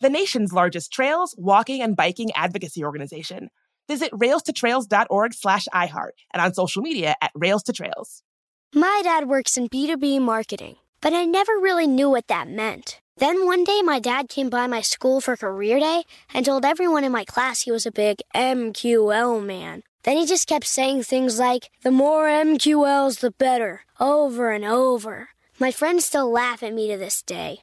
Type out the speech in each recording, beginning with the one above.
the nation's largest trails, walking, and biking advocacy organization. Visit railstotrails.org slash iHeart and on social media at Rails to Trails. My dad works in B2B marketing, but I never really knew what that meant. Then one day, my dad came by my school for career day and told everyone in my class he was a big MQL man. Then he just kept saying things like, the more MQLs, the better, over and over. My friends still laugh at me to this day.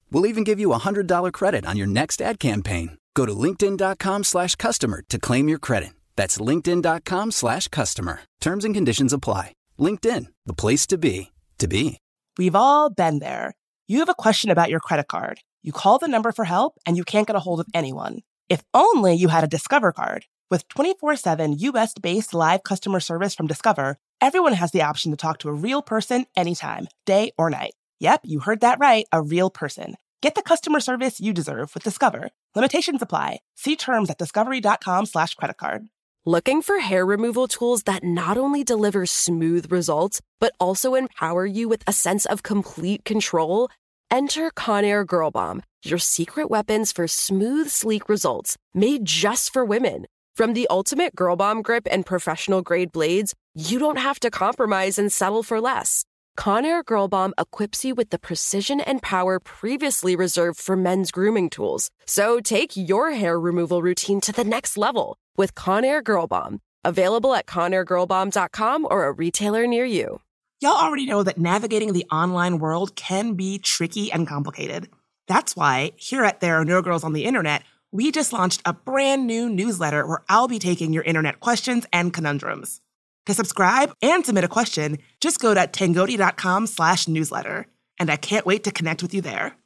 We'll even give you a $100 credit on your next ad campaign. Go to linkedin.com slash customer to claim your credit. That's linkedin.com slash customer. Terms and conditions apply. LinkedIn, the place to be, to be. We've all been there. You have a question about your credit card. You call the number for help and you can't get a hold of anyone. If only you had a Discover card. With 24 7 US based live customer service from Discover, everyone has the option to talk to a real person anytime, day or night. Yep, you heard that right, a real person. Get the customer service you deserve with Discover. Limitations apply. See terms at discovery.com slash credit card. Looking for hair removal tools that not only deliver smooth results, but also empower you with a sense of complete control? Enter Conair Girl Bomb, your secret weapons for smooth, sleek results made just for women. From the ultimate Girl Bomb grip and professional grade blades, you don't have to compromise and settle for less. Conair Girl Bomb equips you with the precision and power previously reserved for men's grooming tools. So take your hair removal routine to the next level with Conair Girl Bomb. Available at ConairGirlBomb.com or a retailer near you. Y'all already know that navigating the online world can be tricky and complicated. That's why, here at There Are No Girls on the Internet, we just launched a brand new newsletter where I'll be taking your internet questions and conundrums. To subscribe and submit a question, just go to tangoti.com slash newsletter. And I can't wait to connect with you there.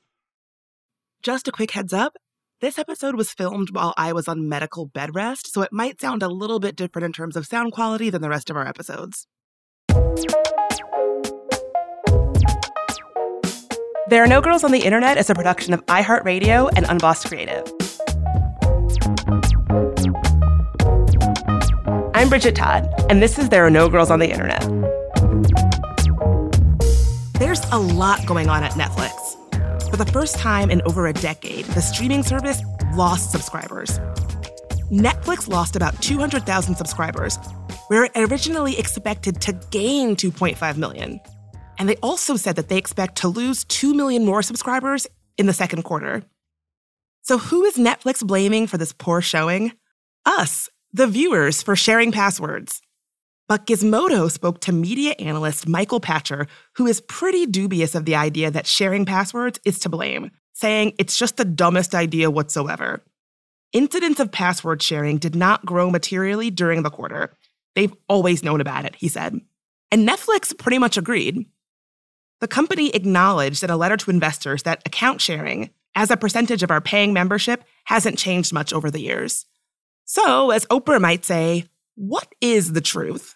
Just a quick heads up. This episode was filmed while I was on medical bed rest, so it might sound a little bit different in terms of sound quality than the rest of our episodes. There Are No Girls on the Internet is a production of iHeartRadio and Unbossed Creative. I'm Bridget Todd, and this is There Are No Girls on the Internet. There's a lot going on at Netflix. For the first time in over a decade, the streaming service lost subscribers. Netflix lost about 200,000 subscribers, where it originally expected to gain 2.5 million. And they also said that they expect to lose 2 million more subscribers in the second quarter. So, who is Netflix blaming for this poor showing? Us, the viewers for sharing passwords. But Gizmodo spoke to media analyst Michael Pachter, who is pretty dubious of the idea that sharing passwords is to blame, saying it's just the dumbest idea whatsoever. Incidents of password sharing did not grow materially during the quarter. They've always known about it, he said. And Netflix pretty much agreed. The company acknowledged in a letter to investors that account sharing, as a percentage of our paying membership, hasn't changed much over the years. So, as Oprah might say, what is the truth?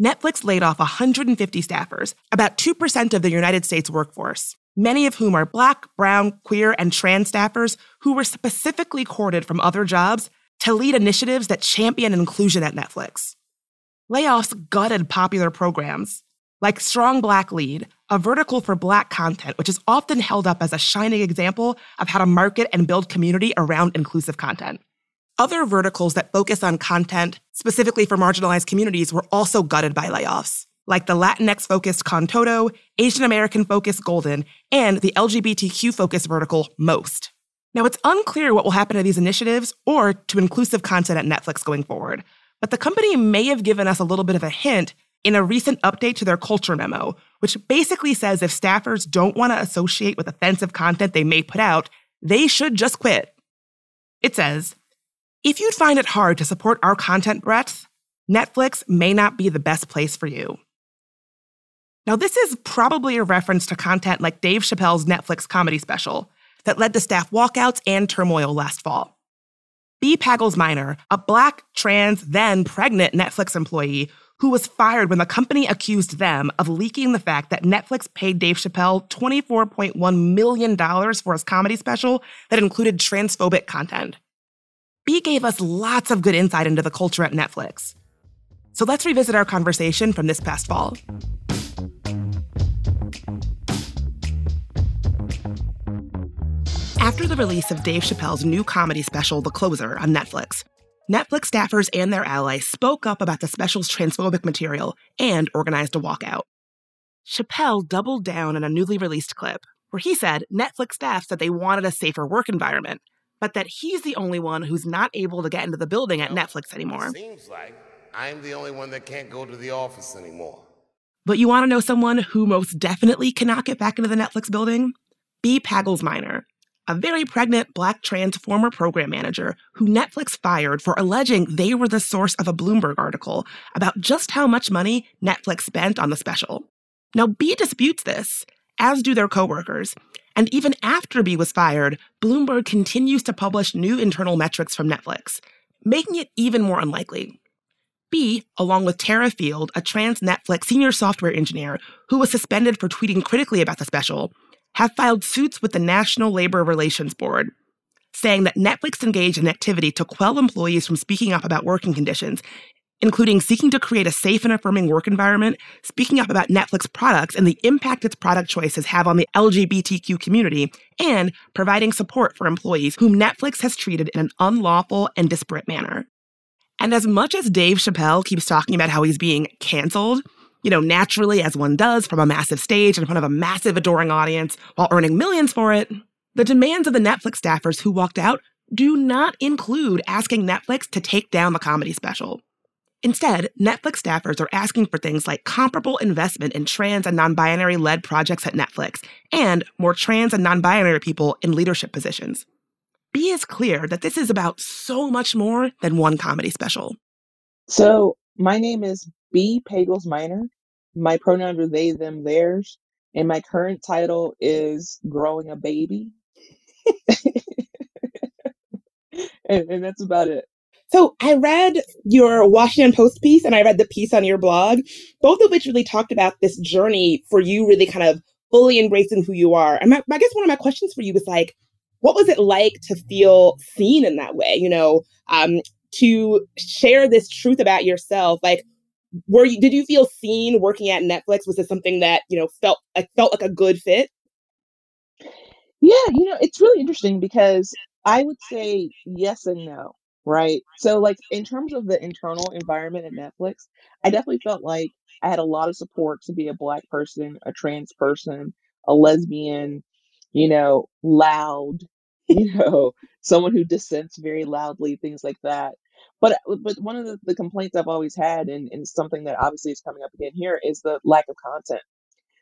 Netflix laid off 150 staffers, about 2% of the United States workforce, many of whom are Black, Brown, queer, and trans staffers who were specifically courted from other jobs to lead initiatives that champion inclusion at Netflix. Layoffs gutted popular programs like Strong Black Lead, a vertical for Black content, which is often held up as a shining example of how to market and build community around inclusive content. Other verticals that focus on content specifically for marginalized communities were also gutted by layoffs, like the Latinx focused Con Todo, Asian American focused Golden, and the LGBTQ focused vertical Most. Now, it's unclear what will happen to these initiatives or to inclusive content at Netflix going forward, but the company may have given us a little bit of a hint in a recent update to their culture memo, which basically says if staffers don't want to associate with offensive content they may put out, they should just quit. It says, if you'd find it hard to support our content breadth, Netflix may not be the best place for you. Now, this is probably a reference to content like Dave Chappelle's Netflix comedy special that led to staff walkouts and turmoil last fall. B. Pagels Minor, a black, trans, then pregnant Netflix employee who was fired when the company accused them of leaking the fact that Netflix paid Dave Chappelle $24.1 million for his comedy special that included transphobic content. B gave us lots of good insight into the culture at Netflix. So let's revisit our conversation from this past fall. After the release of Dave Chappelle's new comedy special, The Closer, on Netflix, Netflix staffers and their allies spoke up about the special's transphobic material and organized a walkout. Chappelle doubled down in a newly released clip where he said Netflix staff said they wanted a safer work environment, but that he's the only one who's not able to get into the building at Netflix anymore. Seems like I'm the only one that can't go to the office anymore. But you want to know someone who most definitely cannot get back into the Netflix building? B. Pagels Minor, a very pregnant black trans former program manager who Netflix fired for alleging they were the source of a Bloomberg article about just how much money Netflix spent on the special. Now, B disputes this, as do their coworkers. And even after B was fired, Bloomberg continues to publish new internal metrics from Netflix, making it even more unlikely. B, along with Terra Field, a trans Netflix senior software engineer who was suspended for tweeting critically about the special, have filed suits with the National Labor Relations Board, saying that Netflix engaged in activity to quell employees from speaking up about working conditions, including seeking to create a safe and affirming work environment, speaking up about Netflix products and the impact its product choices have on the LGBTQ community, and providing support for employees whom Netflix has treated in an unlawful and disparate manner. And as much as Dave Chappelle keeps talking about how he's being canceled, you know, naturally, as one does from a massive stage in front of a massive adoring audience while earning millions for it, the demands of the Netflix staffers who walked out do not include asking Netflix to take down the comedy special. Instead, Netflix staffers are asking for things like comparable investment in trans and non binary led projects at Netflix and more trans and non binary people in leadership positions. B is clear that this is about so much more than one comedy special. So, my name is B. Pagels Minor. My pronouns are they, them, theirs. And my current title is Growing a Baby. and, and that's about it. So I read your Washington Post piece and I read the piece on your blog, both of which really talked about this journey for you really kind of fully embracing who you are. And my, I guess one of my questions for you was like, what was it like to feel seen in that way? You know, um, to share this truth about yourself. Like, were you did you feel seen working at Netflix? Was this something that you know felt like felt like a good fit? Yeah, you know, it's really interesting because I would say yes and no, right? So, like, in terms of the internal environment at Netflix, I definitely felt like I had a lot of support to be a Black person, a trans person, a lesbian, you know, loud, you know, someone who dissents very loudly, things like that. But uh, but one of the, the complaints I've always had, and, and something that obviously is coming up again here, is the lack of content.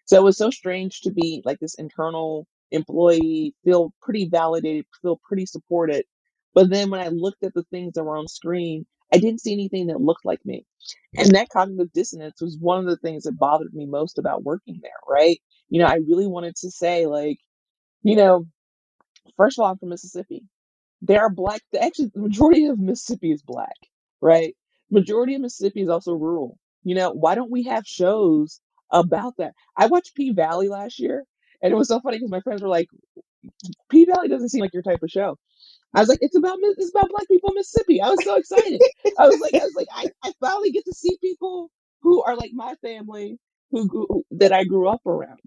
So it was so strange to be like this internal employee, feel pretty validated, feel pretty supported. But then when I looked at the things that were on screen, I didn't see anything that looked like me. And that cognitive dissonance was one of the things that bothered me most about working there, right? You know, I really wanted to say, like, you know, first of all, I'm from Mississippi. There are black, actually, the majority of Mississippi is black, right? Majority of Mississippi is also rural. You know, why don't we have shows about that? I watched P Valley last year, and it was so funny because my friends were like, P Valley doesn't seem like your type of show. I was like, it's about it's about black people in Mississippi. I was so excited. I was like, I was like, I, I finally get to see people who are like my family who, who that I grew up around.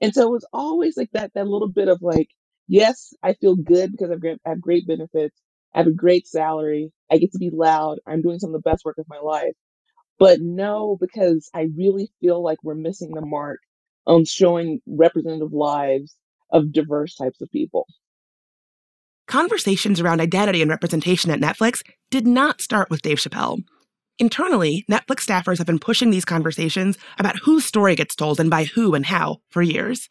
And so it was always like that that little bit of like, yes, I feel good because I've got- I have great benefits. I have a great salary. I get to be loud. I'm doing some of the best work of my life. But no, because I really feel like we're missing the mark on showing representative lives of diverse types of people. Conversations around identity and representation at Netflix did not start with Dave Chappelle. Internally, Netflix staffers have been pushing these conversations about whose story gets told and by who and how for years.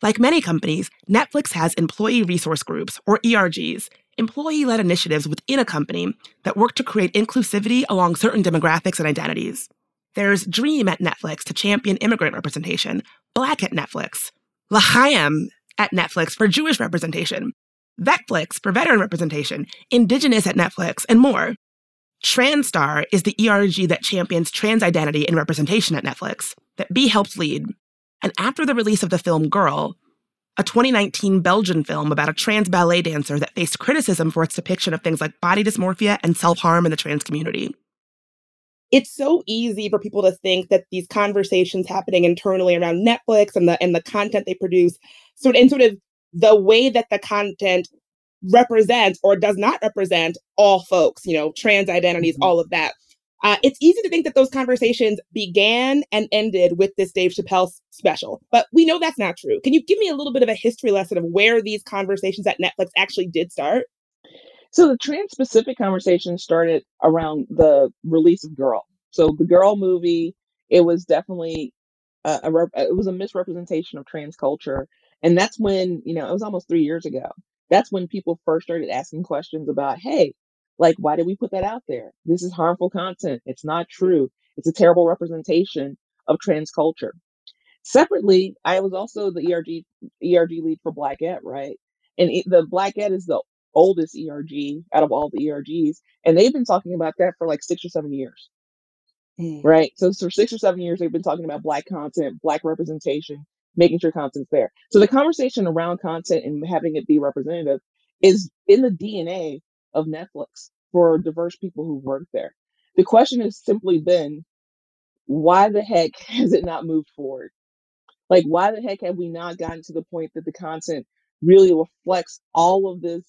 Like many companies, Netflix has employee resource groups, or ERGs, employee led initiatives within a company that work to create inclusivity along certain demographics and identities. There's Dream at Netflix to champion immigrant representation, Black at Netflix, L'Chaim at Netflix for Jewish representation, Vetflix for veteran representation, Indigenous at Netflix, and more. TransStar is the ERG that champions trans identity and representation at Netflix, that B helped lead. And after the release of the film Girl, a 2019 Belgian film about a trans ballet dancer that faced criticism for its depiction of things like body dysmorphia and self harm in the trans community. It's so easy for people to think that these conversations happening internally around Netflix and the and the content they produce, sort of, and sort of the way that the content represents or does not represent all folks, you know, trans identities, mm-hmm. all of that. Uh, it's easy to think that those conversations began and ended with this Dave Chappelle special, but we know that's not true. Can you give me a little bit of a history lesson of where these conversations at Netflix actually did start? So the trans-specific conversation started around the release of Girl. So the Girl movie, it was definitely a, a it was a misrepresentation of trans culture, and that's when you know it was almost three years ago. That's when people first started asking questions about, hey, like, why did we put that out there? This is harmful content. It's not true. It's a terrible representation of trans culture. Separately, I was also the ERG ERG lead for Blackette, right? And it, the Blackette is the oldest ERG out of all the ERGs, and they've been talking about that for like six or seven years, mm. right? So for six or seven years, they've been talking about black content, black representation, making sure content's there. So the conversation around content and having it be representative is in the DNA of Netflix for diverse people who work there. The question has simply been, why the heck has it not moved forward? Like, why the heck have we not gotten to the point that the content really reflects all of this,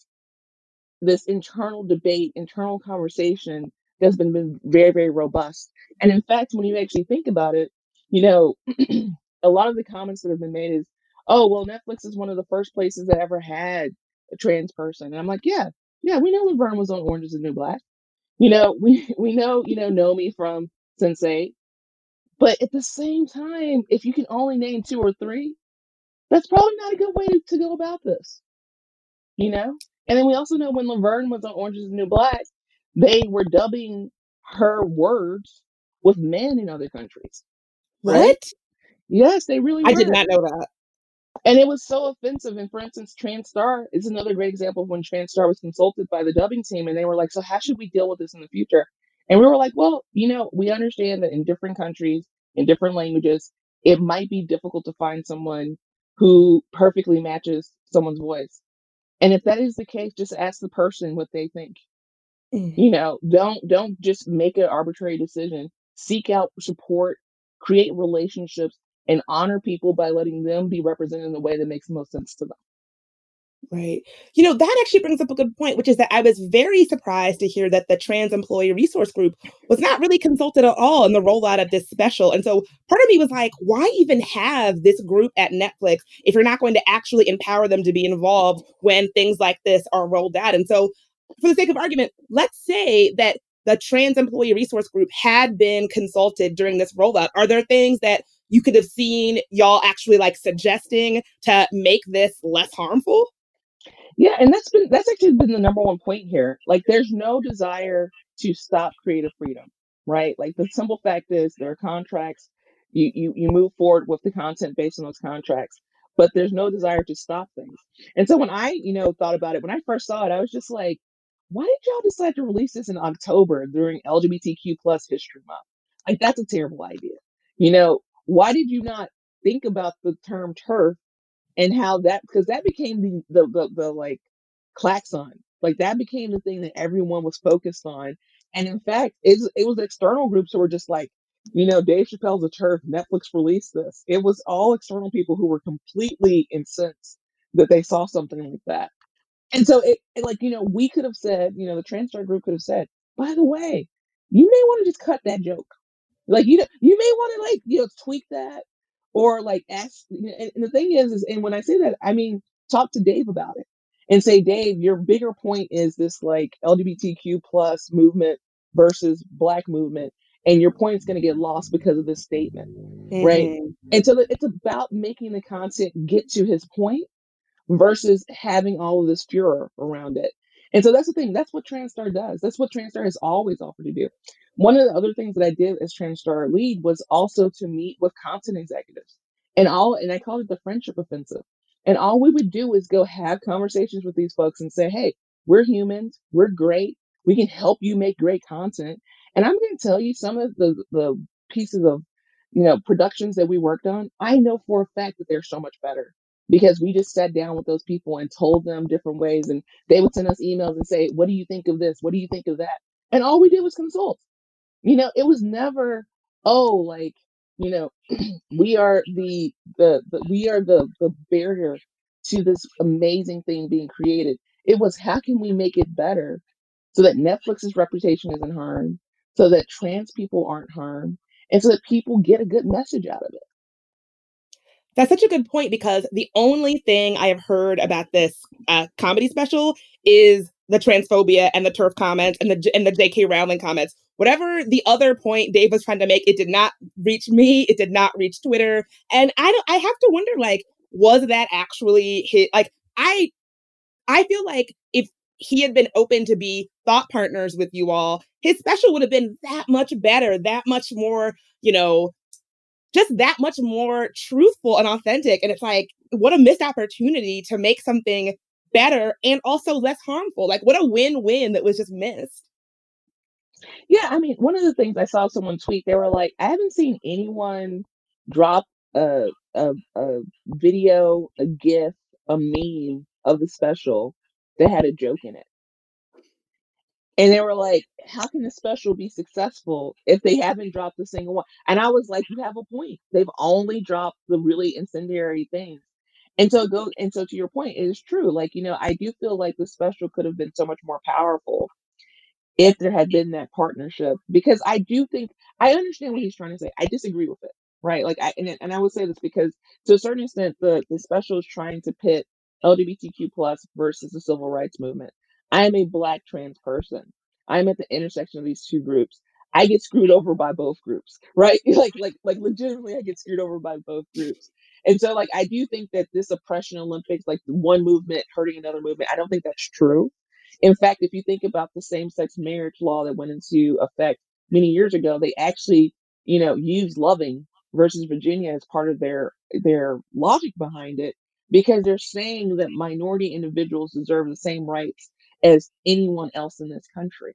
this internal debate, internal conversation that's been, been very, very robust. And in fact, when you actually think about it, you know, a lot of the comments that have been made is, oh, well, Netflix is one of the first places that ever had a trans person. And I'm like, yeah, yeah, we know Laverne was on Orange is the New Black. You know, we we know, you know, Nomi from Sense8. But at the same time, if you can only name two or three, that's probably not a good way to, to go about this. You know? And then we also know when Laverne was on Orange is the New Black, they were dubbing her words with men in other countries. Right? What? Yes, they really I did not know that. And it was so offensive. And for instance, Transstar is another great example of when Transstar was consulted by the dubbing team and they were like, So how should we deal with this in the future? And we were like, Well, you know, we understand that in different countries, in different languages, it might be difficult to find someone who perfectly matches someone's voice. And if that is the case, just ask the person what they think. Mm. You know, don't don't just make an arbitrary decision. Seek out support, create relationships, and honor people by letting them be represented in the way that makes most sense to them. Right. You know, that actually brings up a good point, which is that I was very surprised to hear that the Trans Employee Resource Group was not really consulted at all in the rollout of this special. And so part of me was like, why even have this group at Netflix if you're not going to actually empower them to be involved when things like this are rolled out? And so, for the sake of argument, let's say that the Trans Employee Resource Group had been consulted during this rollout. Are there things that you could have seen y'all actually like suggesting to make this less harmful? Yeah, and that's been that's actually been the number one point here. Like there's no desire to stop creative freedom, right? Like the simple fact is there are contracts. You you you move forward with the content based on those contracts, but there's no desire to stop things. And so when I, you know, thought about it, when I first saw it, I was just like, why did y'all decide to release this in October during LGBTQ plus history month? Like that's a terrible idea. You know, why did you not think about the term TERF and how that because that became the, the the the, like klaxon. Like that became the thing that everyone was focused on. And in fact it's, it was external groups who were just like you know dave chappelle's a TERF netflix released this. It was all external people who were completely incensed that they saw something like that. And so it, it like you know we could have said you know the transstar group could have said by the way you may want to just cut that joke like you know, you may want to like you know tweak that or like ask. And the thing is, is and when I say that, I mean talk to Dave about it and say, Dave, your bigger point is this like LGBTQ plus movement versus black movement, and your point is going to get lost because of this statement, right? Mhm. And so it's about making the content get to his point versus having all of this furor around it. And so that's the thing. That's what Transtar does. That's what Transtar has always offered to do. One of the other things that I did as Transtar lead was also to meet with content executives. And all and I called it the friendship offensive. And all we would do is go have conversations with these folks and say, hey, we're humans, we're great, we can help you make great content. And I'm gonna tell you some of the the pieces of you know productions that we worked on, I know for a fact that they're so much better because we just sat down with those people and told them different ways and they would send us emails and say what do you think of this? What do you think of that? And all we did was consult. You know it was never oh like you know we are the the, the we are the the barrier to this amazing thing being created. It was how can we make it better so that netflix's reputation isn't harmed so that trans people aren't harmed and so that people get a good message out of it That's such a good point because the only thing I have heard about this uh, comedy special is the transphobia and the TERF comments and the and the J.K. Rowling comments. Whatever the other point Dave was trying to make, it did not reach me. It did not reach Twitter, and I don't. I have to wonder, like, was that actually his? Like, I I feel like if he had been open to be thought partners with you all, his special would have been that much better, that much more, you know, just that much more truthful and authentic. And it's like, what a missed opportunity to make something better and also less harmful. Like, what a win win that was just missed. Yeah, I mean, one of the things I saw someone tweet, they were like, I haven't seen anyone drop a a, a video, a GIF, a meme of the special that had a joke in it. And they were like, how can the special be successful if they haven't dropped a single one? And I was like, you have a point. They've only dropped the really incendiary things. And so go and so to your point, it is true. Like, you know, I do feel like the special could have been so much more powerful if there had been that partnership because i do think i understand what he's trying to say i disagree with it right like i and, and i would say this because to a certain extent the the special is trying to pit lgbtq plus versus the civil rights movement i am a black trans person. I'm at the intersection of these two groups. I get screwed over by both groups right? Like like like legitimately i get screwed over by both groups. And so like i do think that this oppression olympics like one movement hurting another movement i don't think that's true. In fact, if you think about the same-sex marriage law that went into effect many years ago, they actually, you know, used Loving versus Virginia as part of their their logic behind it because they're saying that minority individuals deserve the same rights as anyone else in this country.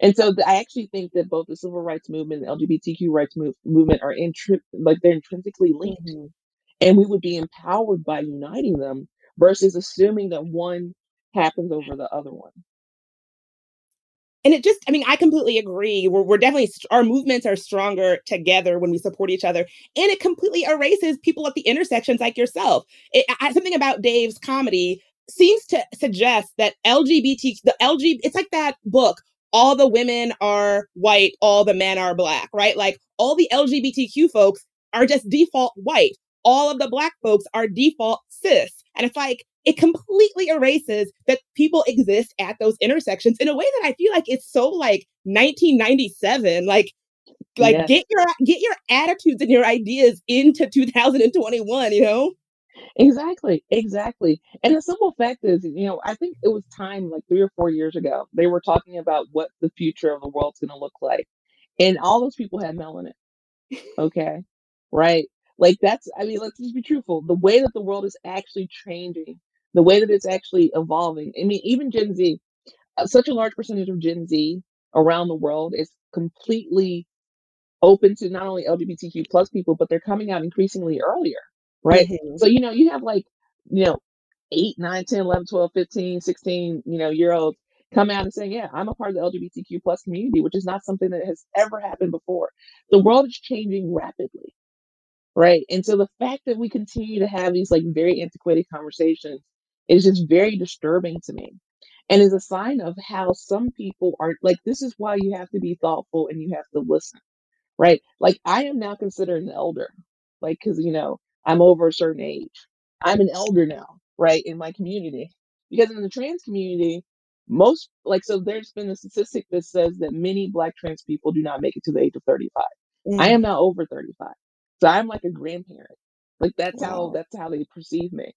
And so th- I actually think that both the civil rights movement and the LGBTQ rights move, movement are intri- like they're intrinsically linked, Mhm. and we would be empowered by uniting them versus assuming that one happens over the other one. And it just, I mean, I completely agree. We're, we're definitely, st- our movements are stronger together when we support each other. And it completely erases people at the intersections like yourself. It, I, something about Dave's comedy seems to suggest that LGBT, the LG, it's like that book, All the Women Are White, All the Men Are Black, right? Like all the LGBTQ folks are just default white. All of the Black folks are default cis. And it's like, it completely erases that people exist at those intersections in a way that I feel like it's so like 1997. Like, like Yes. get your get your attitudes and your ideas into 2021. You know? Exactly, exactly. And the simple fact is, you know, I think it was time like three or four years ago, they were talking about what the future of the world's going to look like. And all those people had melanin. Okay. Right. Like that's, I mean, let's just be truthful. The way that the world is actually changing, the way that it's actually evolving. I mean, even Gen Z, uh, such a large percentage of Gen Z around the world is completely open to not only LGBTQ plus people, but they're coming out increasingly earlier. Right. Mhm. So, you know, you have like, you know, 8, 9, 10, 11, 12, 15, 16, you know, year olds come out and saying, yeah, I'm a part of the LGBTQ plus community, which is not something that has ever happened before. The world is changing rapidly. Right. And so the fact that we continue to have these like very antiquated conversations is just very disturbing to me. And is a sign of how some people are like, this is why you have to be thoughtful and you have to listen. Right. Like I am now considered an elder. Like, cause you know, I'm over a certain age. I'm an elder now, right, in my community. Because in the trans community, most like so there's been a statistic that says that many black trans people do not make it to the age of 35. I Mm. am now over 35. So I'm like a grandparent. Like that's how Wow. that's how they perceive me.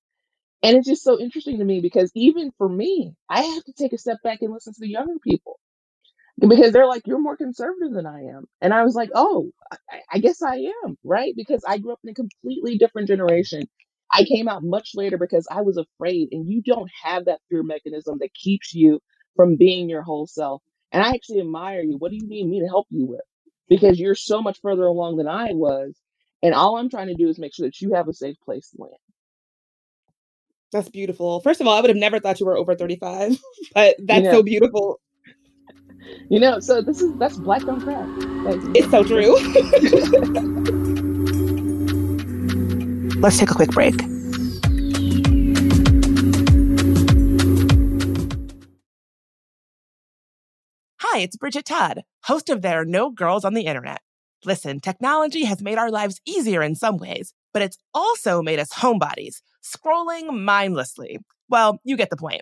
And it's just so interesting to me because even for me, I have to take a step back and listen to the younger people because they're like, you're more conservative than I am. And I was like, oh, I, I guess I am, right? Because I grew up in a completely different generation. I came out much later because I was afraid, and you don't have that fear mechanism that keeps you from being your whole self. And I actually admire you. What do you need me to help you with? Because you're so much further along than I was. And all I'm trying to do is make sure that you have a safe place to land. That's beautiful. First of all, I would have never thought you were over 35, but that's so beautiful. You know. So this is that's black on crack. Thank. It's so true. Let's take a quick break. Hi, it's Bridget Todd, host of There Are No Girls on the Internet. Listen, technology has made our lives easier in some ways, but it's also made us homebodies, scrolling mindlessly. Well, you get the point.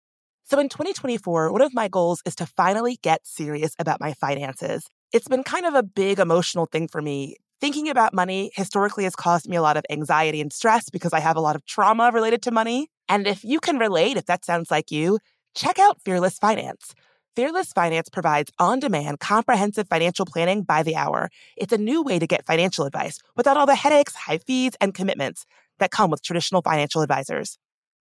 So in 2024, one of my goals is to finally get serious about my finances. It's been kind of a big emotional thing for me. Thinking about money historically has caused me a lot of anxiety and stress because I have a lot of trauma related to money. And if you can relate, if that sounds like you, check out Fearless Finance. Fearless Finance provides on demand, comprehensive financial planning by the hour. It's a new way to get financial advice without all the headaches, high fees, and commitments that come with traditional financial advisors.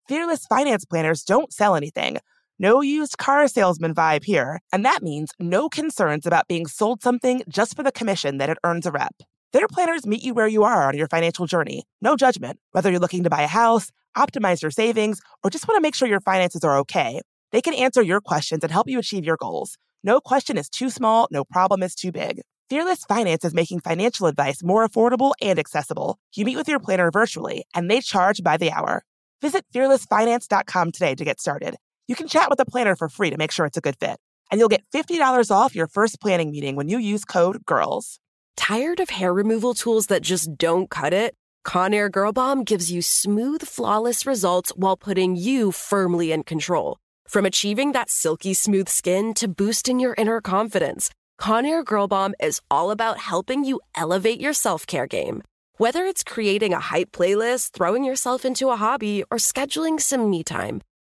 Fearless Finance planners don't sell anything. No used car salesman vibe here. And that means no concerns about being sold something just for the commission that it earns a rep. Their planners meet you where you are on your financial journey. No judgment. Whether you're looking to buy a house, optimize your savings, or just want to make sure your finances are okay, they can answer your questions and help you achieve your goals. No question is too small, no problem is too big. Fearless Finance is making financial advice more affordable and accessible. You meet with your planner virtually, and they charge by the hour. Visit fearlessfinance.com today to get started. You can chat with a planner for free to make sure it's a good fit. And you'll get $50 off your first planning meeting when you use code GIRLS. Tired of hair removal tools that just don't cut it? Conair Girl Bomb gives you smooth, flawless results while putting you firmly in control. From achieving that silky smooth skin to boosting your inner confidence, Conair Girl Bomb is all about helping you elevate your self care game. Whether it's creating a hype playlist, throwing yourself into a hobby, or scheduling some me time,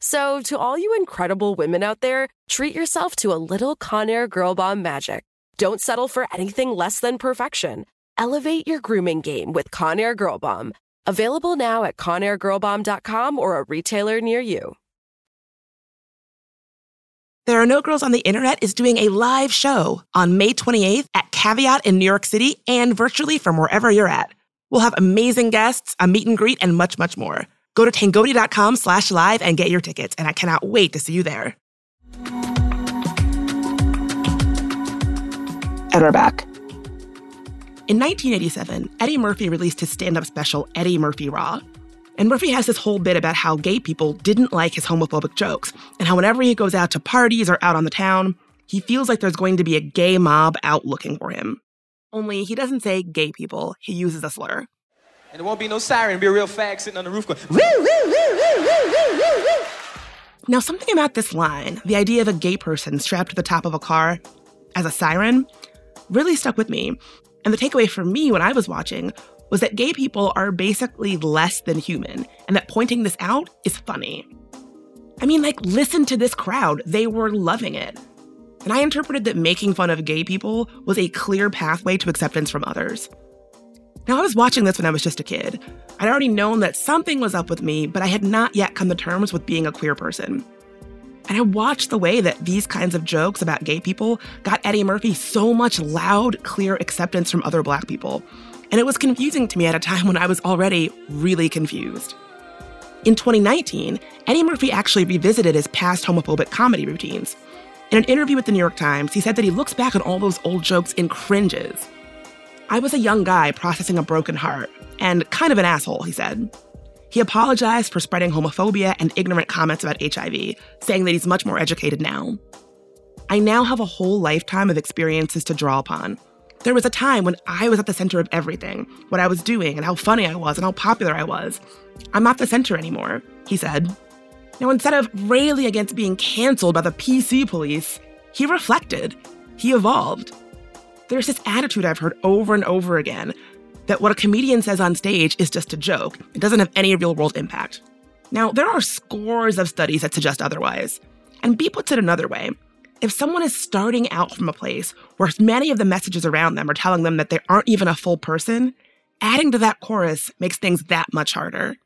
So, to all you incredible women out there, treat yourself to a little Conair Girl Bomb magic. Don't settle for anything less than perfection. Elevate your grooming game with Conair Girl Bomb. Available now at ConairGirlBomb.com or a retailer near you. There Are No Girls on the Internet is doing a live show on May 28th at Caveat in New York City and virtually from wherever you're at. We'll have amazing guests, a meet and greet, and much, much more. Go to tangoti.com slash live and get your tickets, and I cannot wait to see you there. And we're back. In 1987, Eddie Murphy released his stand up special, Eddie Murphy Raw. And Murphy has this whole bit about how gay people didn't like his homophobic jokes, and how whenever he goes out to parties or out on the town, he feels like there's going to be a gay mob out looking for him. Only he doesn't say gay people, he uses a slur. And there won't be no siren, be a real fag sitting on the roof going, woo, woo, woo, woo, woo, woo, woo, woo. Now, something about this line, the idea of a gay person strapped to the top of a car as a siren, really stuck with me. And the takeaway for me when I was watching was that gay people are basically less than human, and that pointing this out is funny. I mean, like, listen to this crowd. They were loving it. And I interpreted that making fun of gay people was a clear pathway to acceptance from others. Now, I was watching this when I was just a kid. I'd already known that something was up with me, but I had not yet come to terms with being a queer person. And I watched the way that these kinds of jokes about gay people got Eddie Murphy so much loud, clear acceptance from other black people and it was confusing to me at a time when I was already really confused. In 2019, Eddie Murphy actually revisited his past homophobic comedy routines. In an interview with the New York Times, he said that he looks back on all those old jokes and cringes. I was a young guy processing a broken heart, and kind of an asshole, he said. He apologized for spreading homophobia and ignorant comments about HIV, saying that he's much more educated now. I now have a whole lifetime of experiences to draw upon, there was a time when I was at the center of everything, what I was doing, and how funny I was, and how popular I was. I'm not the center anymore, he said. Now, instead of railing against being canceled by the PC police, he reflected. He evolved. There's this attitude I've heard over and over again that what a comedian says on stage is just a joke. It doesn't have any real world impact. Now, there are scores of studies that suggest otherwise. And B puts it another way if someone is starting out from a place where many of the messages around them are telling them that they aren't even a full person, adding to that chorus makes things that much harder.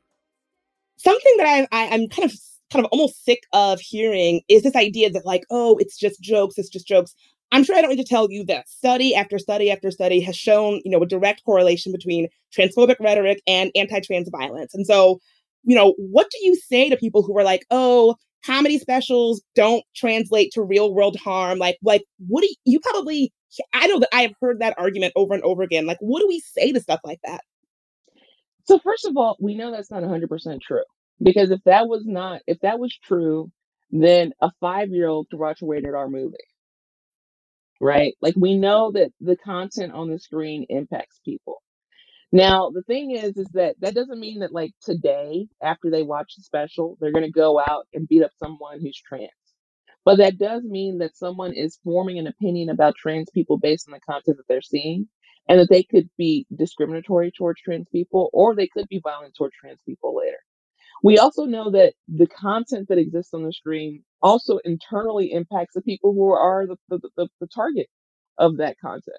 Something that I, I'm kind of kind of almost sick of hearing is this idea that like, oh, it's just jokes, it's just jokes. I'm sure I don't need to tell you that study after study after study has shown, you know, a direct correlation between transphobic rhetoric and anti-trans violence. And so, you know, what do you say to people who are like, oh, comedy specials don't translate to real world harm. Like, like what do you, you probably? I know that I have heard that argument over and over again. Like, what do we say to stuff like that? So first of all, we know that's not 100% true because if that was not, if that was true, then a five year old could watch a rated R movie, right? Like we know that the content on the screen impacts people. Now, the thing is, is that that doesn't mean that like today, after they watch the special, they're going to go out and beat up someone who's trans. But that does mean that someone is forming an opinion about trans people based on the content that they're seeing, and that they could be discriminatory towards trans people, or they could be violent towards trans people later. We also know that the content that exists on the screen also internally impacts the people who are the, the, the, the target of that content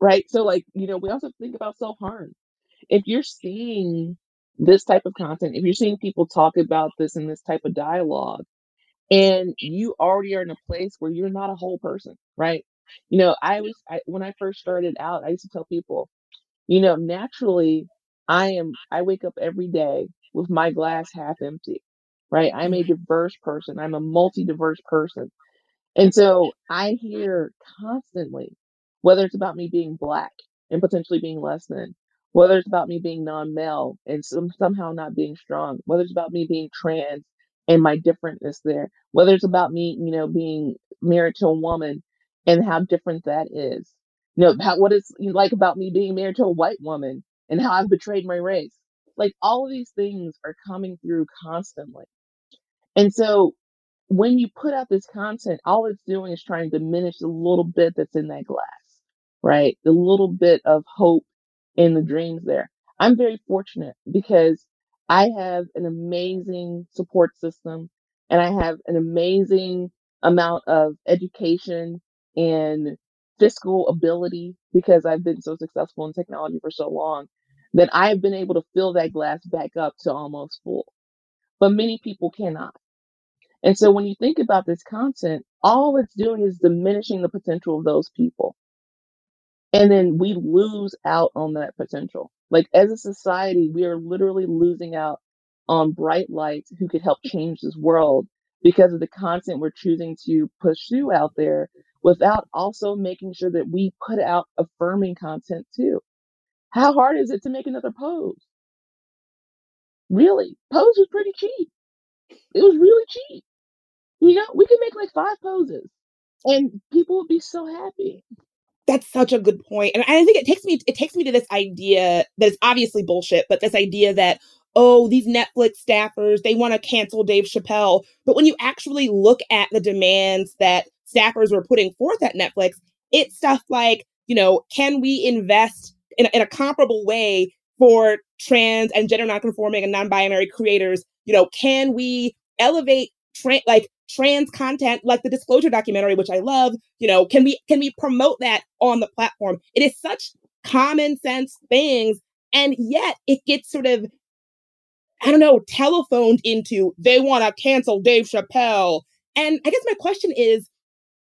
right? So, like, you know, we also think about self harm. If you're seeing this type of content, if you're seeing people talk about this in this type of dialogue, and you already are in a place where you're not a whole person, right? You know, I was, I, when I first started out, I used to tell people, you know, naturally, I am, I wake up every day with my glass half empty, right? I'm a diverse person. I'm a multi diverse person. And so I hear constantly whether it's about me being black and potentially being less than, whether it's about me being non-male and some, somehow not being strong, whether it's about me being trans and my differentness there, whether it's about me, you know, being married to a woman and how different that is. You know, how, what is like about me being married to a white woman and how I've betrayed my race. Like all of these things are coming through constantly. And so when you put out this content, all it's doing is trying to diminish the little bit that's in that glass right? The little bit of hope in the dreams there. I'm very fortunate because I have an amazing support system and I have an amazing amount of education and fiscal ability because I've been so successful in technology for so long that I've been able to fill that glass back up to almost full. But many people cannot. And so when you think about this content, all it's doing is diminishing the potential of those people. And then we lose out on that potential. Like as a society, we are literally losing out on bright lights who could help change this world because of the content we're choosing to pursue out there without also making sure that we put out affirming content too. How hard is it to make another pose? Really? Pose was pretty cheap. It was really cheap. You know, we could make like five poses and people would be so happy. That's such a good point. And I think it takes me it takes me to this idea that is obviously bullshit, but this idea that oh, these Netflix staffers, they want to cancel Dave Chappelle. But when you actually look at the demands that staffers were putting forth at Netflix, it's stuff like, you know, can we invest in a, in a comparable way for trans and gender nonconforming and non-binary creators? You know, can we elevate tra- like trans content like the disclosure documentary which i love you know can we can we promote that on the platform? It is such common sense things and yet it gets sort of i don't know telephoned into they want to cancel dave chappelle. And i guess my question is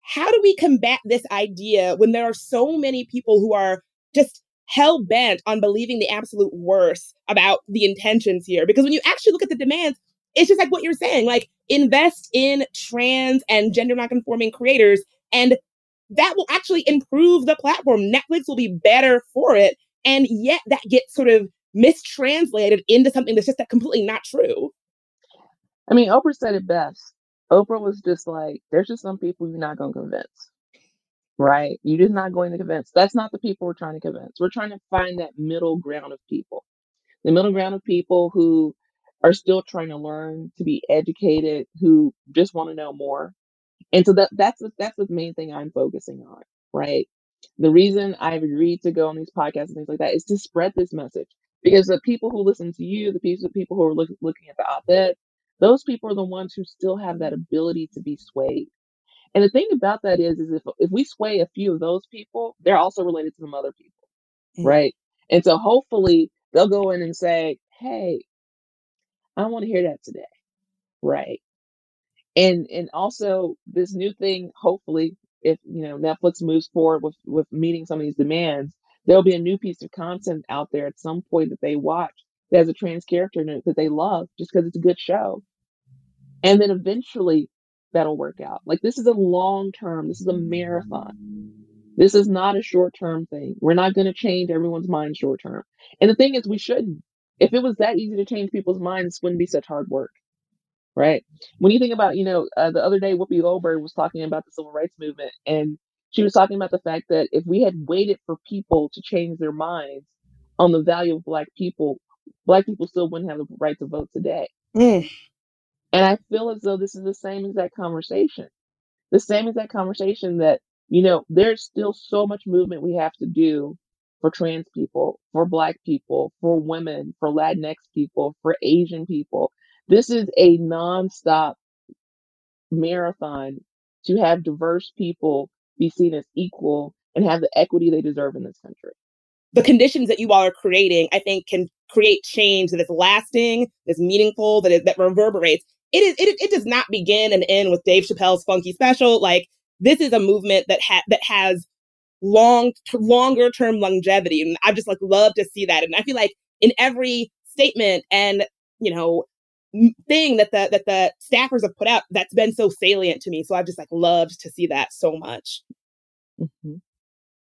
how do we combat this idea when there are so many people who are just hell bent on believing the absolute worst about the intentions here? Because when you actually look at the demands it's just like what you're saying like invest in trans and gender nonconforming creators and that will actually improve the platform netflix will be better for it and yet that gets sort of mistranslated into something that's just that completely not true I mean, Oprah said it best. Oprah was just like, there's just some people you're not going to convince, right? You're just not going to convince. That's not the people we're trying to convince. We're trying to find that middle ground of people, the middle ground of people who are still trying to learn, to be educated, who just want to know more. And so that that's the, that's the main thing I'm focusing on, right? The reason I've agreed to go on these podcasts and things like that is to spread this message because the people who listen to you, the people, the people who are look, looking at the op-ed, those people are the ones who still have that ability to be swayed. And the thing about that is, is if if we sway a few of those people, they're also related to some other people, Mm. right? And so hopefully they'll go in and say, "Hey, I don't want to hear that today," right? And and also this new thing, hopefully, if you know Netflix moves forward with with meeting some of these demands, there'll be a new piece of content out there at some point that they watch that has a trans character in it that they love just because it's a good show. And then eventually that'll work out. Like this is a long term, this is a marathon. This is not a short term thing. We're not going to change everyone's mind short term. And the thing is, we shouldn't. If it was that easy to change people's minds, this wouldn't be such hard work, right? When you think about, you know, uh, the other day, Whoopi Goldberg was talking about the civil rights movement, and she was talking about the fact that if we had waited for people to change their minds on the value of Black people, Black people still wouldn't have the right to vote today. Mm. And I feel as though this is the same exact conversation. The same exact conversation that, you know, there's still so much movement we have to do for trans people, for black people, for women, for Latinx people, for Asian people. This is a nonstop marathon to have diverse people be seen as equal and have the equity they deserve in this country. the conditions that you all are creating, I think, can create change that is lasting, that's meaningful, that is, that reverberates. It is. It, it does not begin and end with Dave Chappelle's funky special. Like this is a movement that ha- that has long, longer term longevity, and I just like love to see that. And I feel like in every statement and you know thing that the that the staffers have put out, that's been so salient to me. So I've just like loved to see that so much. Mhm.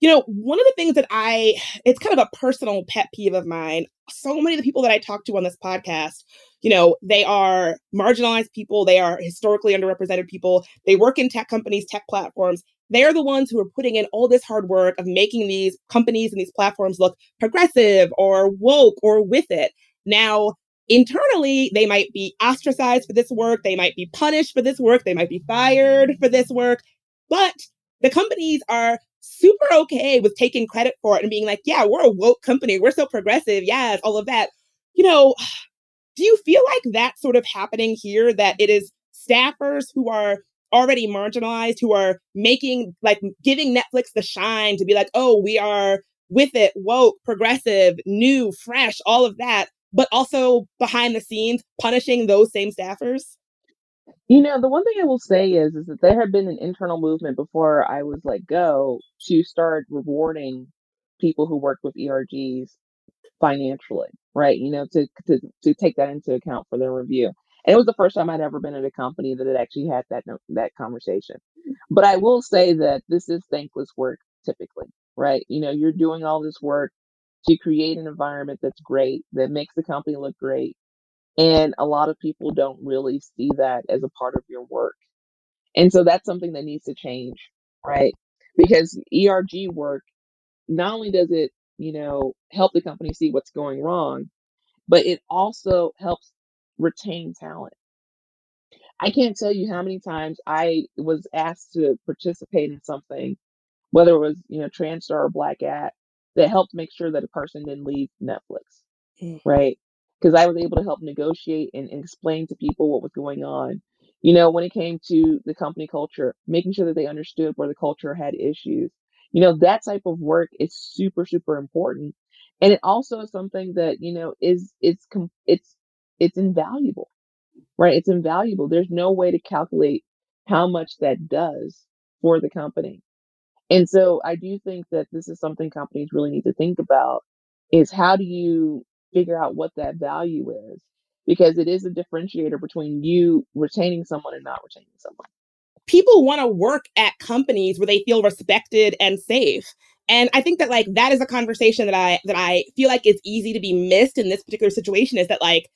You know, one of the things that I, it's kind of a personal pet peeve of mine. So many of the people that I talk to on this podcast, you know, they are marginalized people, they are historically underrepresented people, they work in tech companies, tech platforms. They're the ones who are putting in all this hard work of making these companies and these platforms look progressive or woke or with it. Now, internally, they might be ostracized for this work, they might be punished for this work, they might be fired for this work, but the companies are super okay with taking credit for it and being like, yeah, we're a woke company. We're so progressive. Yes, all of that. You know, do you feel like that's sort of happening here that it is staffers who are already marginalized who are making like giving Netflix the shine to be like, oh, we are with it, woke, progressive, new, fresh, all of that, but also behind the scenes punishing those same staffers? You know, the one thing I will say is is that there had been an internal movement before I was let go to start rewarding people who worked with ERGs financially, right? You know, to to to take that into account for their review. And it was the first time I'd ever been at a company that had actually had that that conversation. But I will say that this is thankless work typically, right? You know, you're doing all this work to create an environment that's great, that makes the company look great. And a lot of people don't really see that as a part of your work. And so that's something that needs to change, right? Because ERG work, not only does it, you know, help the company see what's going wrong, but it also helps retain talent. I can't tell you how many times I was asked to participate in something, whether it was, you know, Transtar or Black At, that helped make sure that a person didn't leave Netflix, Mm. right? Because I was able to help negotiate and, and explain to people what was going on. You know, when it came to the company culture, making sure that they understood where the culture had issues. You know, that type of work is super, super important. And it also is something that, you know, is it's com- it's it's invaluable, right? It's invaluable. There's no way to calculate how much that does for the company. And so I do think that this is something companies really need to think about is how do you figure out what that value is? Because it is a differentiator between you retaining someone and not retaining someone. people want to work at companies where they feel respected and safe and i think that like that is a conversation that i that i feel like is easy to be missed in this particular situation is that like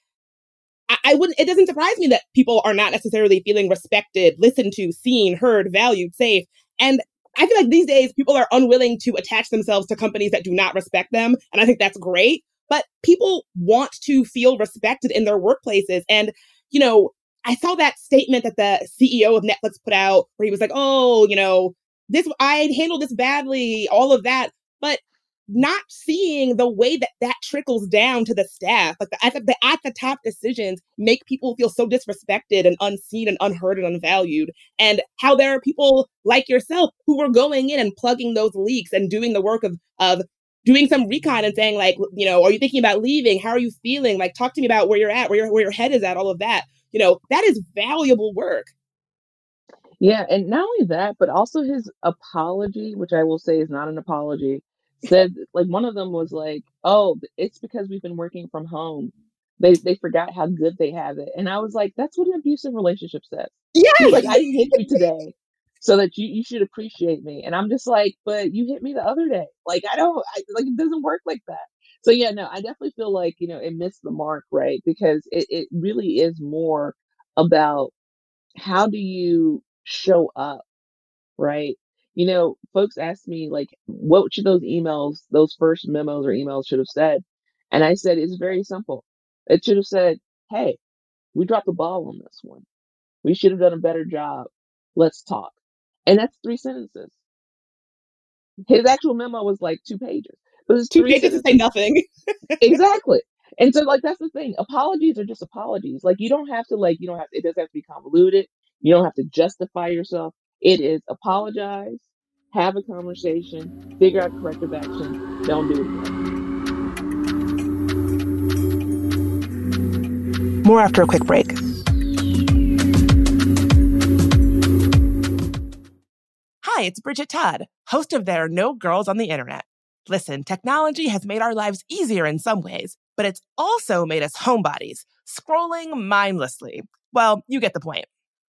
I, wouldn't it doesn't surprise me that people are not necessarily feeling respected listened to seen heard valued safe. And i feel like these days people are unwilling to attach themselves to companies that do not respect them and i think that's great. But people want to feel respected in their workplaces. And you know I saw that statement that the CEO of Netflix put out where he was like, "Oh, you know, this I handled this badly, all of that," but not seeing the way that that trickles down to the staff, like the at the, the at the top decisions make people feel so disrespected and unseen and unheard and unvalued, and how there are people like yourself who were going in and plugging those leaks and doing the work of of doing some recon and saying like, you know, are you thinking about leaving? How are you feeling? Like, talk to me about where you're at, where your where your head is at, all of that you know, that is valuable work. Yeah, and not only that, but also his apology, which I will say is not an apology, said like one of them was like, "Oh, it's because we've been working from home. They they forgot how good they have it." And I was like, "That's what an abusive relationship says." Yeah, like, "I didn't hit you today, so that you you should appreciate me." And I'm just like, "But you hit me the other day. Like I don't I, like it doesn't work like that." So yeah, no, I definitely feel like you know it missed the mark, right? Because it it really is more about how do you show up right? You know, folks ask me like, what should those emails, those first memos or emails should have said? And I said, it's very simple. It should have said, hey, we dropped the ball on this one. We should have done a better job. Let's talk. And that's three sentences. His actual memo was like two pages, but it's Two pages to say nothing. Exactly. And so like that's the thing. Apologies are just apologies. Like you don't have to like you don't have it doesn't have to be convoluted. You don't have to justify yourself. It is apologize, have a conversation, figure out corrective action, don't do it again. More after a quick break. Hi, it's Bridget Todd, host of There Are No Girls on the Internet. Listen, technology has made our lives easier in some ways, but it's also made us homebodies, scrolling mindlessly. Well, you get the point.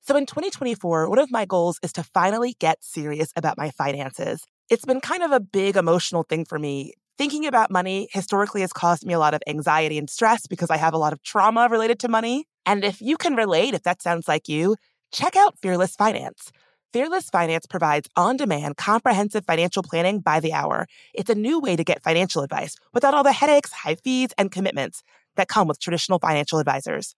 So in 2024, one of my goals is to finally get serious about my finances. It's been kind of a big emotional thing for me. Thinking about money historically has caused me a lot of anxiety and stress because I have a lot of trauma related to money. And if you can relate, if that sounds like you, check out Fearless Finance. Fearless Finance provides on demand, comprehensive financial planning by the hour. It's a new way to get financial advice without all the headaches, high fees, and commitments that come with traditional financial advisors.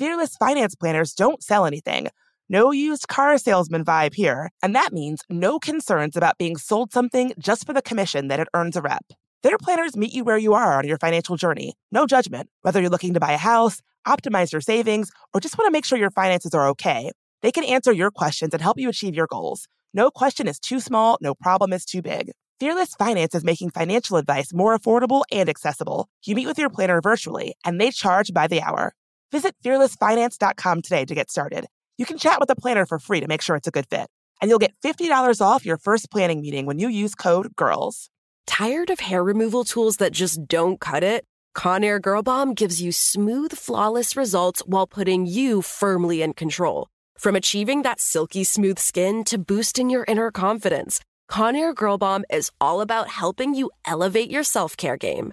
Fearless Finance planners don't sell anything. No used car salesman vibe here, and that means no concerns about being sold something just for the commission that it earns a rep. Their planners meet you where you are on your financial journey. No judgment. Whether you're looking to buy a house, optimize your savings, or just want to make sure your finances are okay, they can answer your questions and help you achieve your goals. No question is too small, no problem is too big. Fearless Finance is making financial advice more affordable and accessible. You meet with your planner virtually, and they charge by the hour. Visit fearlessfinance.com today to get started. You can chat with a planner for free to make sure it's a good fit. And you'll get $50 off your first planning meeting when you use code GIRLS. Tired of hair removal tools that just don't cut it? Conair Girl Bomb gives you smooth, flawless results while putting you firmly in control. From achieving that silky smooth skin to boosting your inner confidence, Conair Girl Bomb is all about helping you elevate your self care game.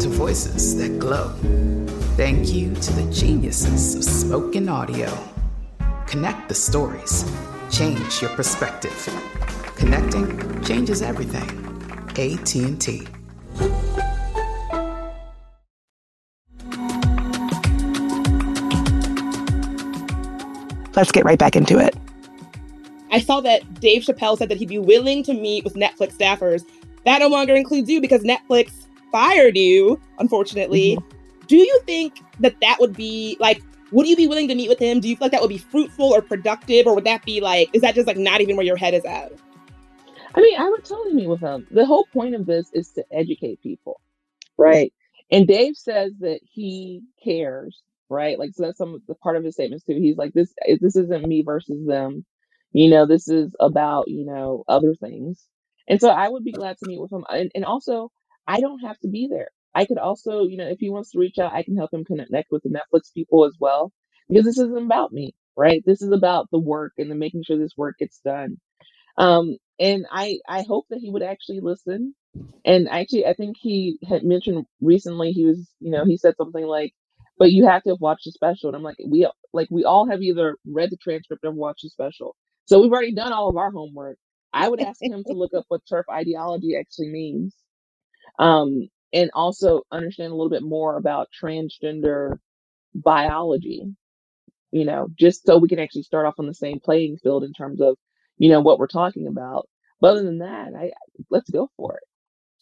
to voices that glow. Thank you to the geniuses of spoken audio. Connect the stories. Change your perspective. Connecting changes everything. AT&T. Let's get right back into it. I saw that Dave Chappelle said that he'd be willing to meet with Netflix staffers. That no longer includes you because Netflix fired you, unfortunately. Mm-hmm. Do you think that that would be like, would you be willing to meet with him? Do you feel like that would be fruitful or productive? Or would that be like, is that just like not even where your head is at? I mean, I would totally meet with him. The whole point of this is to educate people, right? And Dave says that he cares, right? Like, so that's some of the part of his statements too. He's like, this, this isn't me versus them. You know, this is about, you know, other things. And so I would be glad to meet with him. And, and also, I don't have to be there. I could also, you know, if he wants to reach out, I can help him connect with the Netflix people as well. Because this isn't about me, right? This is about the work and the making sure this work gets done. Um, and I I hope that he would actually listen. And actually, I think he had mentioned recently he was, you know, he said something like, "But you have to have watched the special." And I'm like, we like we all have either read the transcript or watched the special, so we've already done all of our homework. I would ask him to look up what TERF ideology actually means, um, and also understand a little bit more about transgender biology. You know, just so we can actually start off on the same playing field in terms of you know what we're talking about. But other than that, I let's go for it.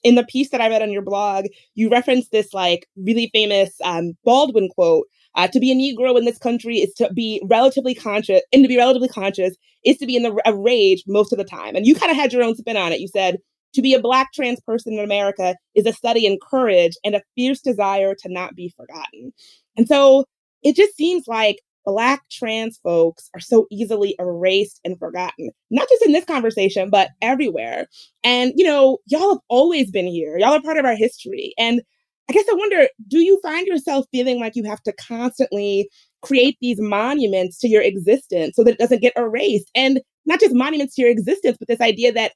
In the piece that I read on your blog, you referenced this like really famous um, Baldwin quote. Uh, to be a Negro in this country is to be relatively conscious, and to be relatively conscious is to be in the a rage most of the time. And you kind of had your own spin on it. You said to be a Black trans person in America is a study in courage and a fierce desire to not be forgotten. And so it just seems like Black trans folks are so easily erased and forgotten, not just in this conversation, but everywhere. And, you know, y'all have always been here. Y'all are part of our history. And I guess I wonder do you find yourself feeling like you have to constantly create these monuments to your existence so that it doesn't get erased? And not just monuments to your existence, but this idea that,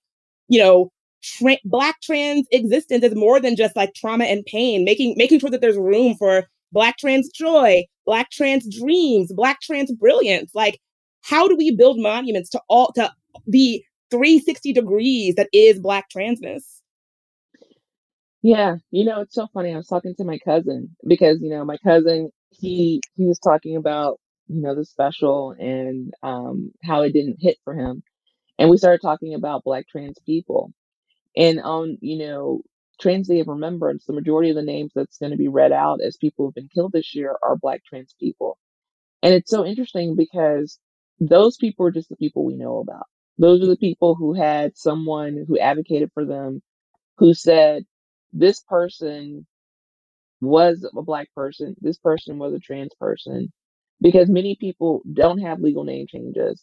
you know, Tra- black trans existence is more than just like trauma and pain making making sure that there's room for black trans joy black trans dreams black trans brilliance like how do we build monuments to all to the 360 degrees that is black transness Yeah, you know, it's so funny. I was talking to my cousin because, you know, my cousin, he he was talking about, you know, the special and um how it didn't hit for him. And we started talking about Black trans people. And on, you know, Trans Day of Remembrance, the majority of the names that's going to be read out as people who've been killed this year are Black trans people. And it's so interesting because those people are just the people we know about. Those are the people who had someone who advocated for them, who said, this person was a black person, this person was a trans person, because many people don't have legal name changes.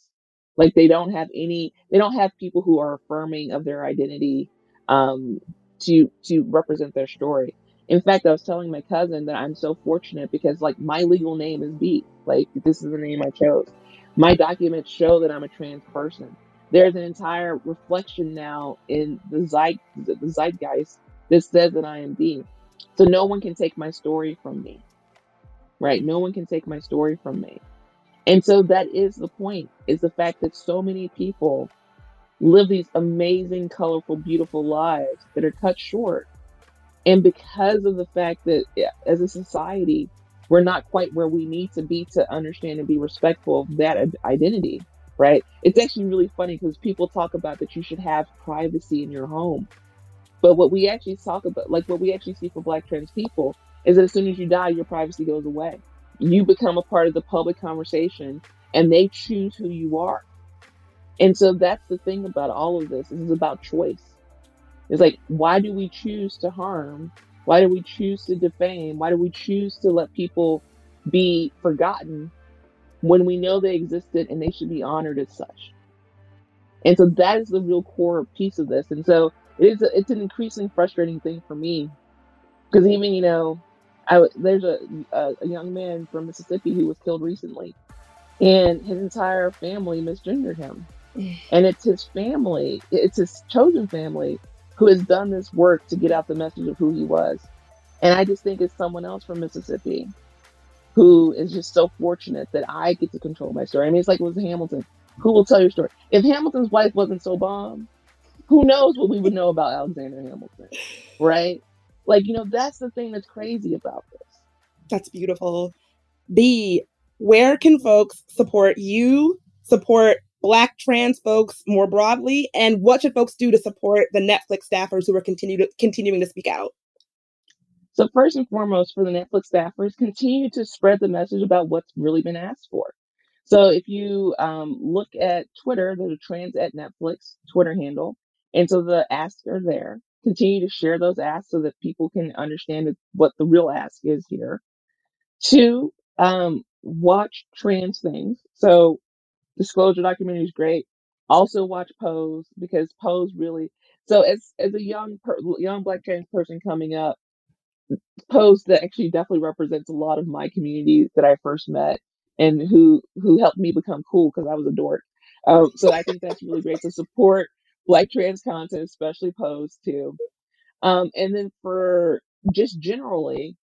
Like they don't have any, they don't have people who are affirming of their identity um, to to represent their story. In fact, I was telling my cousin that I'm so fortunate because like my legal name is B. Like this is the name I chose. My documents show that I'm a trans person. There's an entire reflection now in the zeit the zeitgeist that says that I am B. So no one can take my story from me, right? No one can take my story from me. And so that is the point, is the fact that so many people live these amazing, colorful, beautiful lives that are cut short. And because of the fact that as a society, we're not quite where we need to be to understand and be respectful of that identity, right? It's actually really funny because people talk about that you should have privacy in your home. But what we actually talk about, like what we actually see for Black trans people, is that as soon as you die, your privacy goes away. You become a part of the public conversation and they choose who you are. And so that's the thing about all of this. This is about choice. It's like, why do we choose to harm? Why do we choose to defame? Why do we choose to let people be forgotten when we know they existed and they should be honored as such? And so that is the real core piece of this. And so it is a, it's an increasingly frustrating thing for me because even you know, I there's a, a a young man from Mississippi who was killed recently, and his entire family misgendered him, and it's his family, it's his chosen family who has done this work to get out the message of who he was. And I just think it's someone else from Mississippi who is just so fortunate that I get to control my story. I mean, it's like it was Hamilton. Who will tell your story? If Hamilton's wife wasn't so bomb, who knows what we would know about Alexander Hamilton, right? Like, you know, that's the thing that's crazy about this. That's beautiful. B, where can folks support you, support Black trans folks more broadly, and what should folks do to support the Netflix staffers who are continue to, continuing to speak out? So first and foremost, for the Netflix staffers, continue to spread the message about what's really been asked for. So if you um, look at Twitter, there's a trans at Netflix Twitter handle, and so the asks are there. Continue to share those asks so that people can understand what the real ask is here. Two, um, watch trans things. So disclosure documentary is great. Also watch Pose because Pose really. So as as a young per, young black trans person coming up, Pose that actually definitely represents a lot of my community that I first met and who who helped me become cool because I was a dork. Um, so I think that's really great to support black trans content, especially Pose too. Um, and then for just generally,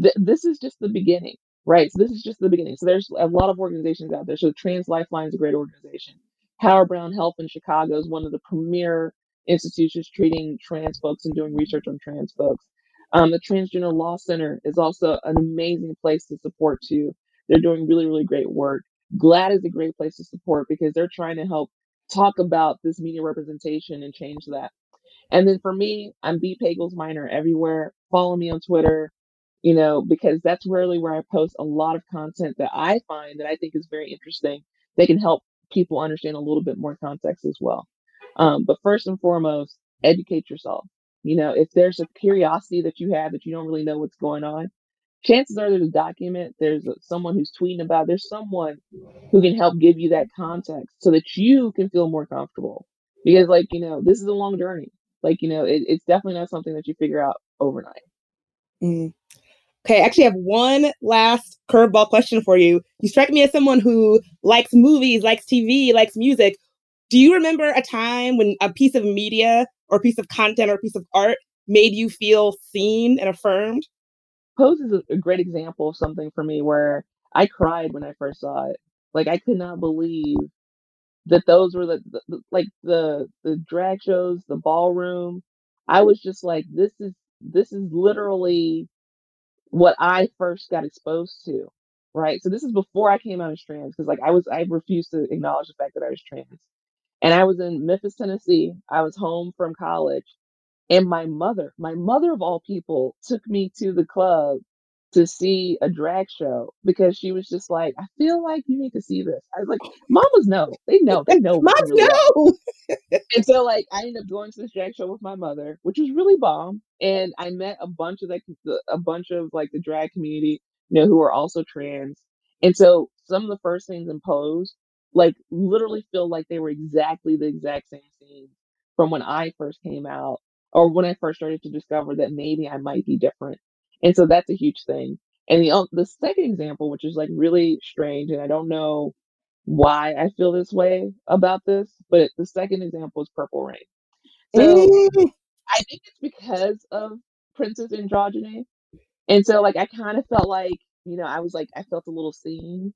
th- this is just the beginning, right? So this is just the beginning. So there's a lot of organizations out there. So Trans Lifeline is a great organization. Howard Brown Health in Chicago is one of the premier institutions treating trans folks and doing research on trans folks. Um, the Transgender Law Center is also an amazing place to support too. They're doing really, really great work. GLAAD is a great place to support because they're trying to help talk about this media representation and change that. And then for me, I'm B Pagels Minor everywhere. Follow me on Twitter, you know, because that's really where I post a lot of content that I find that I think is very interesting. They can help people understand a little bit more context as well. Um, but first and foremost, educate yourself. You know, if there's a curiosity that you have that you don't really know what's going on, chances are there's a document, there's a, someone who's tweeting about, it, there's someone who can help give you that context so that you can feel more comfortable. Because, like, you know, this is a long journey. Like, you know, it, it's definitely not something that you figure out overnight. Mm. Okay, I actually have one last curveball question for you. You strike me as someone who likes movies, likes TV, likes music. Do you remember a time when a piece of media or piece of content or piece of art made you feel seen and affirmed? Pose is a, great example of something for me where I cried when I first saw it. Like, I could not believe that those were the, the like the the drag shows, the ballroom. I was just like, this is this is literally what I first got exposed to, right? So this is before I came out as trans because like I was I refused to acknowledge the fact that I was trans. And I was in Memphis, Tennessee. I was home from college. And my mother, my mother of all people, took me to the club to see a drag show because she was just like, I feel like you need to see this. I was like, Mamas know. They know. They know. Moms know. and so like I ended up going to this drag show with my mother, which was really bomb. And I met a bunch of like a bunch of like the drag community, you know, who are also trans. And so some of the first things imposed, like literally feel like they were exactly the exact same scenes from when I first came out or when I first started to discover that maybe I might be different. And so that's a huge thing. And the the second example, which is like really strange, and I don't know why I feel this way about this, but the second example is Purple Rain. So. I think it's because of Prince's androgyny. And so like I kind of felt like, you know, I was like I felt a little seen.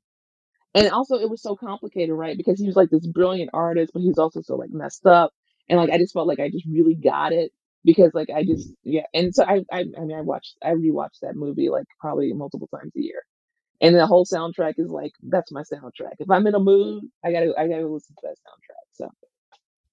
And also it was so complicated, right? Because he was like this brilliant artist, but he was also so like messed up. And like I just felt like I just really got it because like I just mm-hmm. yeah. And so I I, I mean I watched I rewatched that movie like probably multiple times a year. And the whole soundtrack is like that's my soundtrack. If I'm in a mm-hmm. mood, I gotta I gotta listen to that soundtrack. So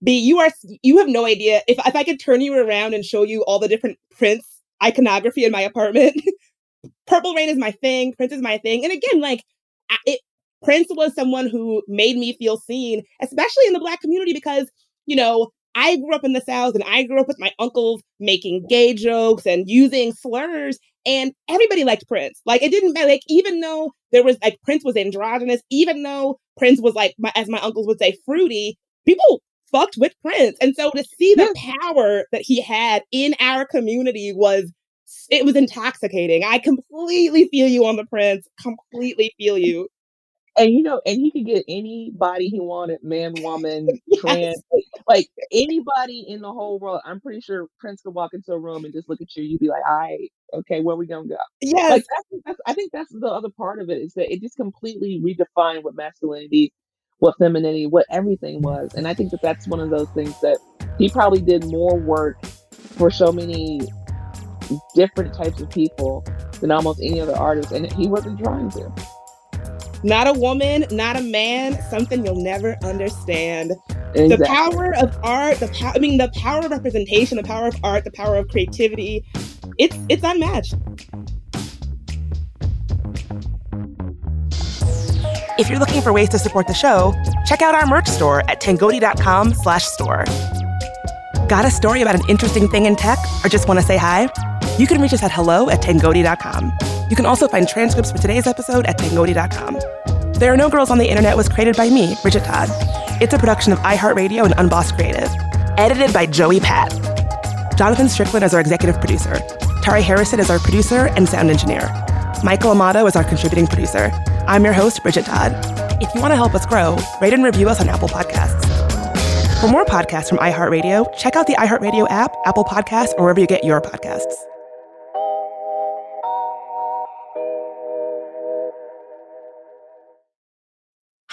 B, you are you have no idea. If if I could turn you around and show you all the different Prince iconography in my apartment, Purple Rain is my thing. Prince is my thing. And again, like I- it, Prince was someone who made me feel seen, especially in the Black community, because you know I grew up in the South and I grew up with my uncles making gay jokes and using slurs, and everybody liked Prince. Like it didn't matter. Like even though there was like Prince was androgynous, even though Prince was like my, as my uncles would say fruity, people fucked with Prince. And so to see the power that he had in our community was it was intoxicating. I completely feel you on the Prince. Completely feel you. And you know, and he could get anybody he wanted, man, woman, trans, like anybody in the whole world. I'm pretty sure Prince could walk into a room and just look at you. You'd be like, "All right, okay, where we gonna go?" Yes. Like that's, that's I think that's the other part of it is that it just completely redefined what masculinity, what femininity, what everything was, and I think that that's one of those things that he probably did more work for so many different types of people than almost any other artist, and he wasn't trying to. Not a woman, not a man, something you'll never understand. Exactly. The power of art, the power I mean the power of representation, the power of art, the power of creativity, it's it's unmatched. If you're looking for ways to support the show, check out our merch store at tangoti.com slash store. Got a story about an interesting thing in tech or just want to say hi? You can reach us at hello at tangoti.com. You can also find transcripts for today's episode at tangoti.com. There Are No Girls on the Internet was created by me, Bridget Todd. It's a production of iHeartRadio and Unbossed Creative. Edited by Joey Pat. Jonathan Strickland is our executive producer. Tari Harrison is our producer and sound engineer. Michael Amato is our contributing producer. I'm your host, Bridget Todd. If you want to help us grow, rate and review us on Apple Podcasts. For more podcasts from iHeartRadio, check out the iHeartRadio app, Apple Podcasts, or wherever you get your podcasts.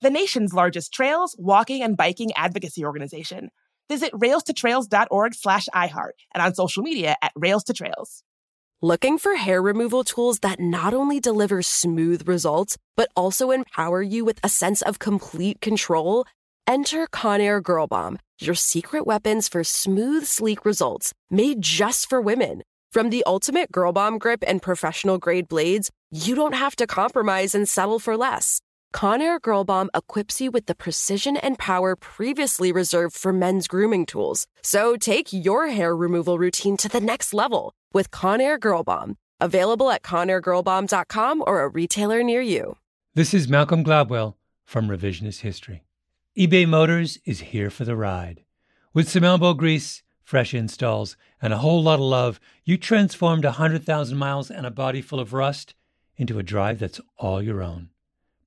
the nation's largest trails, walking, and biking advocacy organization. Visit railstotrails.org slash iHeart and on social media at Rails to Trails. Looking for hair removal tools that not only deliver smooth results, but also empower you with a sense of complete control? Enter Conair Girl Bomb, your secret weapons for smooth, sleek results made just for women. From the ultimate Girl Bomb grip and professional grade blades, you don't have to compromise and settle for less. Conair Girl Bomb equips you with the precision and power previously reserved for men's grooming tools. So take your hair removal routine to the next level with Conair Girl Bomb. Available at ConairGirlBomb.com or a retailer near you. This is Malcolm Gladwell from Revisionist History. eBay Motors is here for the ride. With some elbow grease, fresh installs, and a whole lot of love, you transformed a 100,000 miles and a body full of rust into a drive that's all your own.